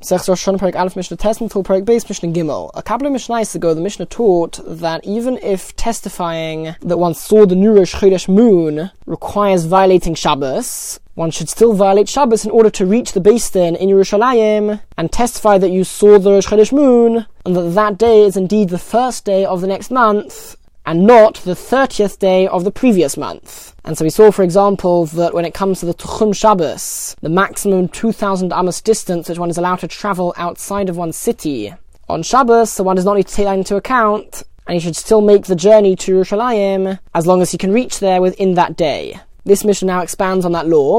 Perek Aleph Mishnah Beis Mishnah Gimel. A couple of Mishnahs ago, the Mishnah taught that even if testifying that one saw the new Rosh Chodesh moon requires violating Shabbos, one should still violate Shabbos in order to reach the Beis Din in Yerushalayim and testify that you saw the Rosh Chodesh moon and that that day is indeed the first day of the next month and not the 30th day of the previous month. And so we saw, for example, that when it comes to the Tuchum Shabbos, the maximum 2,000 amos distance which one is allowed to travel outside of one's city, on Shabbos, so one does not need to take that into account, and he should still make the journey to Yerushalayim as long as he can reach there within that day. This Mishnah now expands on that law.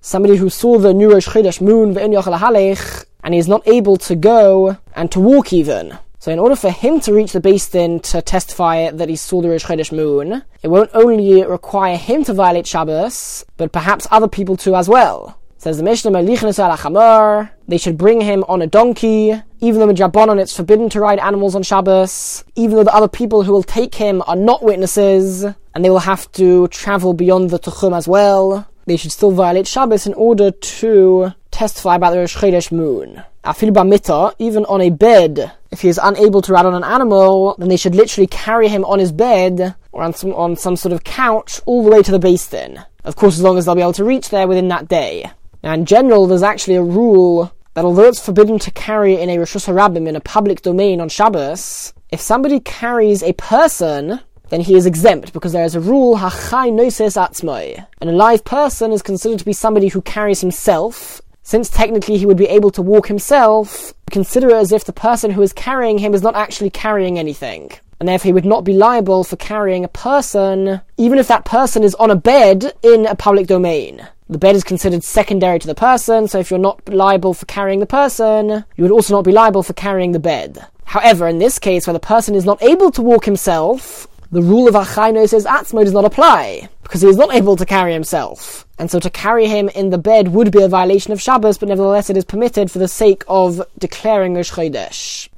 Somebody who saw the new Rosh Chodesh moon, and he is not able to go and to walk even. So in order for him to reach the Beis Din to testify that he saw the Rosh Chodesh moon, it won't only require him to violate Shabbos, but perhaps other people too as well. Says the Mishnah, they should bring him on a donkey, even though in Jabbonon it's forbidden to ride animals on Shabbos, even though the other people who will take him are not witnesses, and they will have to travel beyond the Tuchum as well. They should still violate Shabbos in order to testify about the Rosh Chodesh moon. Afil even on a bed, if he is unable to ride on an animal, then they should literally carry him on his bed or on some, on some sort of couch all the way to the Beis Din. Of course, as long as they'll be able to reach there within that day. Now, in general, there's actually a rule that although it's forbidden to carry in a Rosh Hashanah in a public domain on Shabbos, if somebody carries a person, then he is exempt because there is a rule hachai nosei es atzmoi. An alive person is considered to be somebody who carries himself since technically he would be able to walk himself, consider it as if the person who is carrying him is not actually carrying anything. And therefore he would not be liable for carrying a person, even if that person is on a bed in a public domain. The bed is considered secondary to the person, so if you're not liable for carrying the person, you would also not be liable for carrying the bed. However, in this case, where the person is not able to walk himself, the rule of Achaino says Atzmo does not apply, because he is not able to carry himself. And so to carry him in the bed would be a violation of Shabbos, but nevertheless it is permitted for the sake of declaring Rosh Chodesh.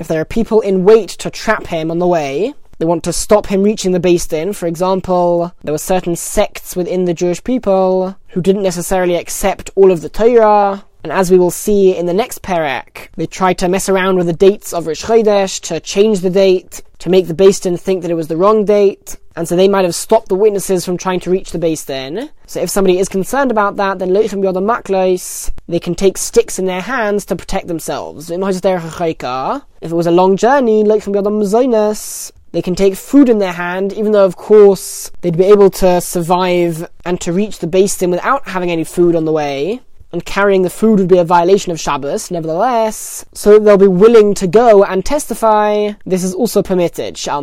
If there are people in wait to trap him on the way, they want to stop him reaching the Beis Din. For example, there were certain sects within the Jewish people who didn't necessarily accept all of the Torah, and as we will see in the next parak, they tried to mess around with the dates of Rosh Chodesh, to change the date, to make the Beis think that it was the wrong date, and so they might have stopped the witnesses from trying to reach the Beis Din. So if somebody is concerned about that, then from Yoda Maklais, they can take sticks in their hands to protect themselves. If it was a long journey, from Yodam Zainas, they can take food in their hand, even though, of course, they'd be able to survive and to reach the Beis Din without having any food on the way and carrying the food would be a violation of Shabbos, nevertheless, so they'll be willing to go and testify, this is also permitted. Says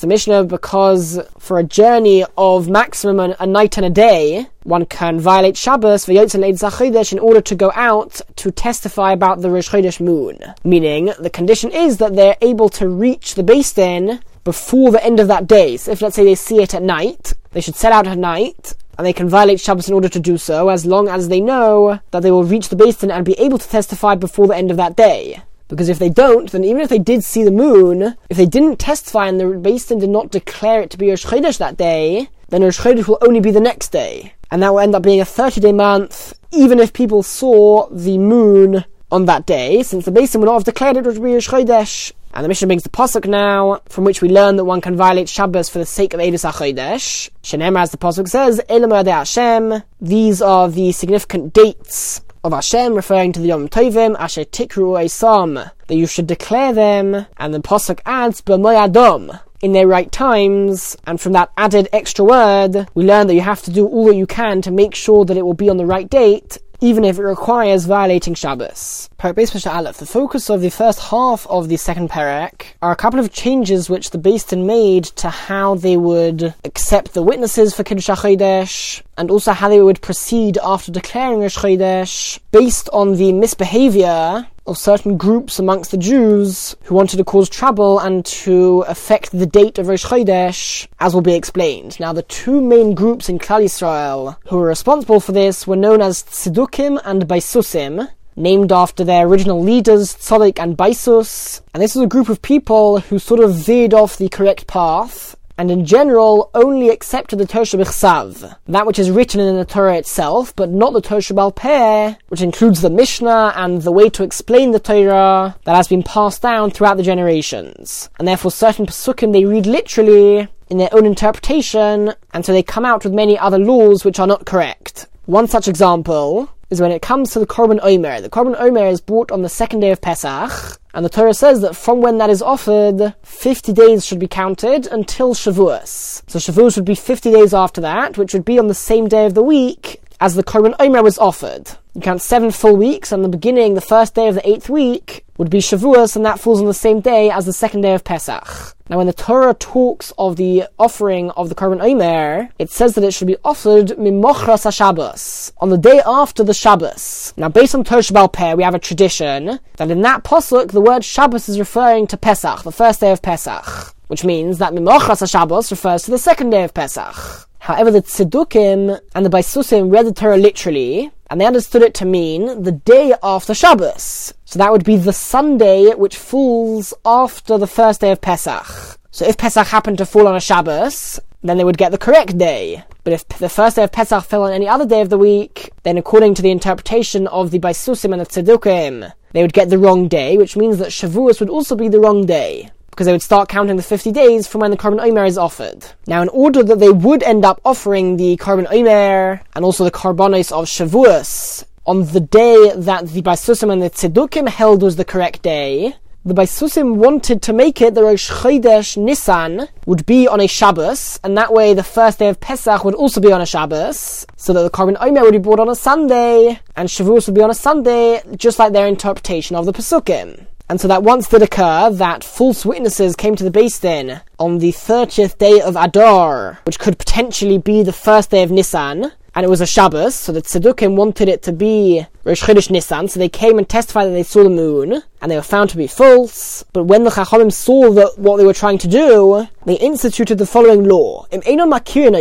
the Mishnah, because for a journey of maximum a night and a day, one can violate Shabbos in order to go out to testify about the Rosh Chodesh moon. Meaning, the condition is that they're able to reach the Beis Din before the end of that day. So if let's say they see it at night, they should set out at night, and they can violate Shabbos in order to do so, as long as they know that they will reach the Beis Din and be able to testify before the end of that day. Because if they don't, then even if they did see the moon, if they didn't testify and the Beis Din did not declare it to be Rosh that day, then Rosh will only be the next day. And that will end up being a 30 day month, even if people saw the moon on that day, since the Beis Din would not have declared it to be Rosh and the Mishnah brings the pasuk now, from which we learn that one can violate Shabbos for the sake of Eidos HaChodesh. Shenem, as the pasuk says, Elamah de Hashem. These are the significant dates of Hashem, referring to the Yom Tovim, Asher Tikru Esam, that you should declare them, and the pasuk adds, B'moyadom, in their right times, and from that added extra word, we learn that you have to do all that you can to make sure that it will be on the right date, even if it requires violating Shabbos. Parak Aleph, the focus of the first half of the second parak are a couple of changes which the Beis made to how they would accept the witnesses for Kiddush HaChodesh, and also how they would proceed after declaring Rosh based on the misbehavior of certain groups amongst the Jews who wanted to cause trouble and to affect the date of Rosh Chodesh, as will be explained. Now, the two main groups in Klal Yisrael who were responsible for this were known as Tzedukim and Baisusim, named after their original leaders, Tzadok and Baisus. And this was a group of people who sort of veered off the correct path and in general only accepted the Torah B'chsav, that which is written in the Torah itself, but not the Torah Bal Peh, which includes the Mishnah and the way to explain the Torah that has been passed down throughout the generations. And therefore certain Pesukim they read literally in their own interpretation, and so they come out with many other laws which are not correct. One such example is when it comes to the Korban Omer. The Korban Omer is brought on the second day of Pesach, and the Torah says that from when that is offered, 50 days should be counted until Shavuos. So Shavuos would be 50 days after that, which would be on the same day of the week as the Korban Omer was offered. You count seven full weeks, and the beginning, the first day of the eighth week, would be Shavuos, and that falls on the same day as the second day of Pesach. Now, when the Torah talks of the offering of the Korban Omer, it says that it should be offered mimochras HaShabbos, on the day after the Shabbos. Now, based on Torah Shabbal Peh, we have a tradition that in that posuk, the word Shabbos is referring to Pesach, the first day of Pesach, which means that mimochras HaShabbos refers to the second day of Pesach. However, the Tzedukim and the Baisusim read the Torah literally, and they understood it to mean the day after Shabbos. So that would be the Sunday which falls after the first day of Pesach. So if Pesach happened to fall on a Shabbos, then they would get the correct day. But if the first day of Pesach fell on any other day of the week, then according to the interpretation of the Baisusim and the Tzedukim, they would get the wrong day, which means that Shavuos would also be the wrong day because they would start counting the 50 days from when the Korban Omer is offered. Now, in order that they would end up offering the Korban Omer and also the Karbonos of Shavuos on the day that the Baisusim and the Tzedukim held was the correct day, the Baisusim wanted to make it the Rosh Chodesh Nisan would be on a Shabbos, and that way the first day of Pesach would also be on a Shabbos, so that the Korban Omer would be brought on a Sunday, and Shavuos would be on a Sunday, just like their interpretation of the Pesukim. And so that once did occur that false witnesses came to the Beis Din on the 30th day of Adar, which could potentially be the first day of Nisan, and it was a Shabbos, so the Tzedukim wanted it to be Rosh Chodesh Nisan, so they came and testified that they saw the moon, and they were found to be false. But when the Chachamim saw that what they were trying to do, they instituted the following law: Im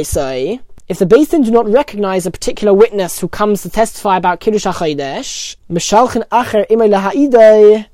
say if the Beis Din do not recognize a particular witness who comes to testify about Kiddush HaChodesh,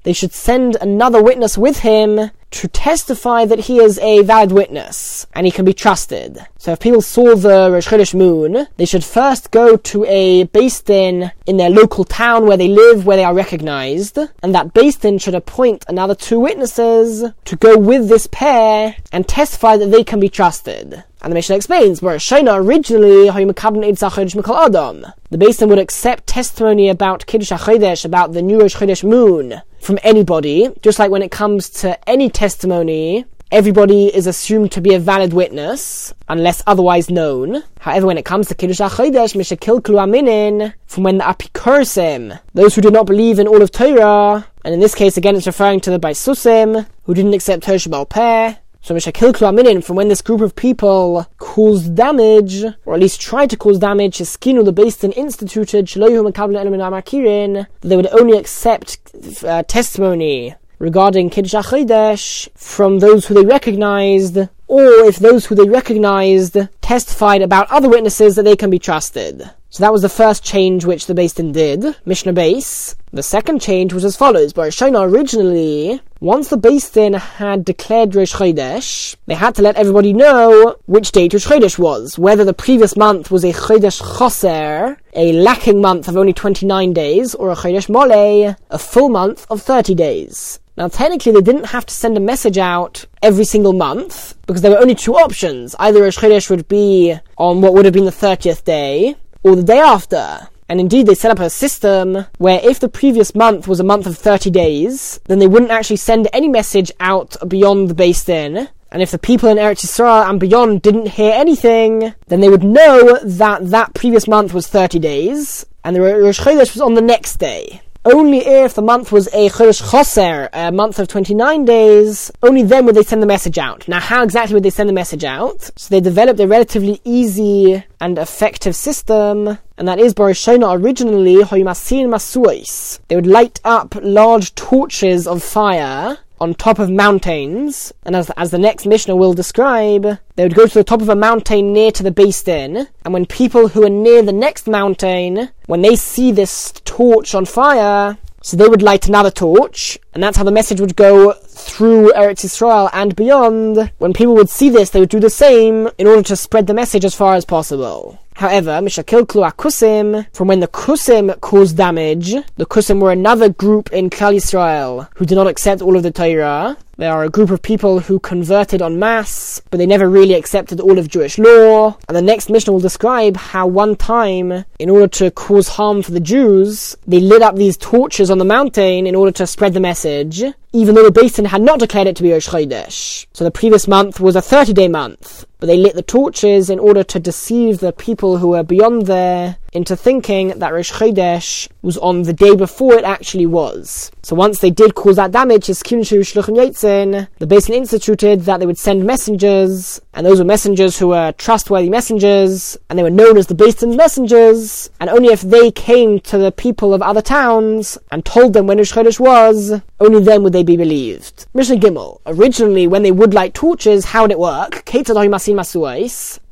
they should send another witness with him to testify that he is a valid witness and he can be trusted. So if people saw the Rosh Chodesh moon, they should first go to a Beis Din in their local town where they live, where they are recognized, and that Beis Din should appoint another two witnesses to go with this pair and testify that they can be trusted. And the Mishnah explains, where Shina originally the Beis Din would accept testimony about Kiddush HaChodesh, about the new Rosh Chodesh moon, from anybody, just like when it comes to any testimony, everybody is assumed to be a valid witness, unless otherwise known. However, when it comes to Kiddush HaChodesh, Mishakil Aminin, from when the Apikursim, those who do not believe in all of Torah, and in this case again it's referring to the Baisusim, who didn't accept Torah Shabbal Peh, so Mishakil Minin, from when this group of people caused damage, or at least tried to cause damage, Hiskinu the Beis Din instituted, that they would only accept uh, testimony regarding Kiddush from those who they recognized, or if those who they recognized testified about other witnesses that they can be trusted. So that was the first change which the Din did, Mishnah Beis. The second change was as follows. Barishona originally, once the Din had declared Rosh Chodesh, they had to let everybody know which date Rosh Chodesh was. Whether the previous month was a Chodesh Choser, a lacking month of only 29 days, or a Chodesh Mole, a full month of 30 days. Now, technically, they didn't have to send a message out every single month because there were only two options. Either Rosh Chodesh would be on what would have been the 30th day, or the day after. And indeed, they set up a system where if the previous month was a month of 30 days, then they wouldn't actually send any message out beyond the Beis Din. And if the people in Eretz Yisrael and beyond didn't hear anything, then they would know that that previous month was 30 days, and the Rosh Chodesh was on the next day. Only if the month was a Chodesh Choser, a month of 29 days, only then would they send the message out. Now, how exactly would they send the message out? So they developed a relatively easy and effective system, and that is Barishona originally Hoymasin Masuis. They would light up large torches of fire on top of mountains, and as, as the next Mishnah will describe, they would go to the top of a mountain near to the Beis Din, and when people who are near the next mountain, when they see this torch on fire, So they would light another torch, and that's how the message would go through Eretz Yisrael and beyond. When people would see this, they would do the same in order to spread the message as far as possible. However, Mishakilklu Akusim, from when the Kusim caused damage, the Kusim were another group in Klal Yisrael who did not accept all of the Torah. They are a group of people who converted en masse, but they never really accepted all of Jewish law. And the next Mishnah will describe how one time, in order to cause harm for the Jews, they lit up these torches on the mountain in order to spread the message, even though the Beis Din had not declared it to be Rosh Chodesh. So the previous month was a 30 day month, but they lit the torches in order to deceive the people who were beyond there into thinking that Rosh Chodesh was on the day before it actually was. So once they did cause that damage, as the Beis Din instituted that they would send messengers, and those were messengers who were trustworthy messengers, and they were known as the Beis Din's messengers, and only if they came to the people of other towns and told them when Rosh Chodesh was, only then would they be believed. Mishnah Gimel. Originally, when they would light torches, how would it work?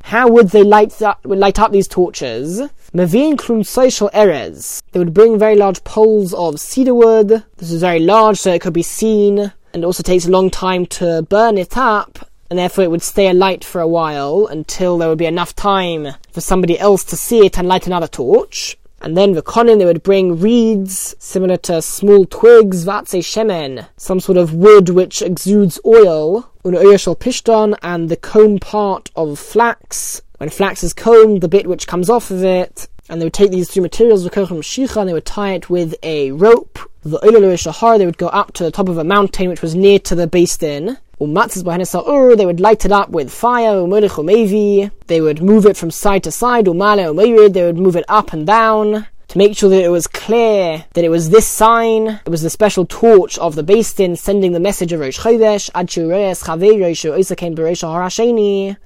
How would they light up, light up these torches? Mavin klum social erez. They would bring very large poles of cedar wood. This is very large, so it could be seen, and also takes a long time to burn it up. And therefore, it would stay alight for a while until there would be enough time for somebody else to see it and light another torch. And then the konin, they would bring reeds similar to small twigs, vatse shemen, some sort of wood which exudes oil, un unoyashal pishton, and the comb part of flax, when flax is combed, the bit which comes off of it, and they would take these two materials, and they would tie it with a rope. The Shahar, they would go up to the top of a mountain which was near to the Beis Din. Oh, they would light it up with fire, they would move it from side to side, Umale they would move it up and down to make sure that it was clear that it was this sign, it was the special torch of the Din sending the message of Rosh Chodesh,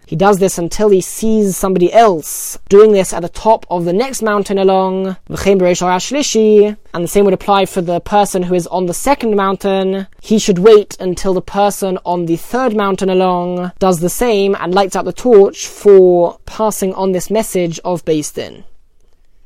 He does this until he sees somebody else doing this at the top of the next mountain along, and the same would apply for the person who is on the second mountain. He should wait until the person on the third mountain along does the same and lights up the torch for passing on this message of Din.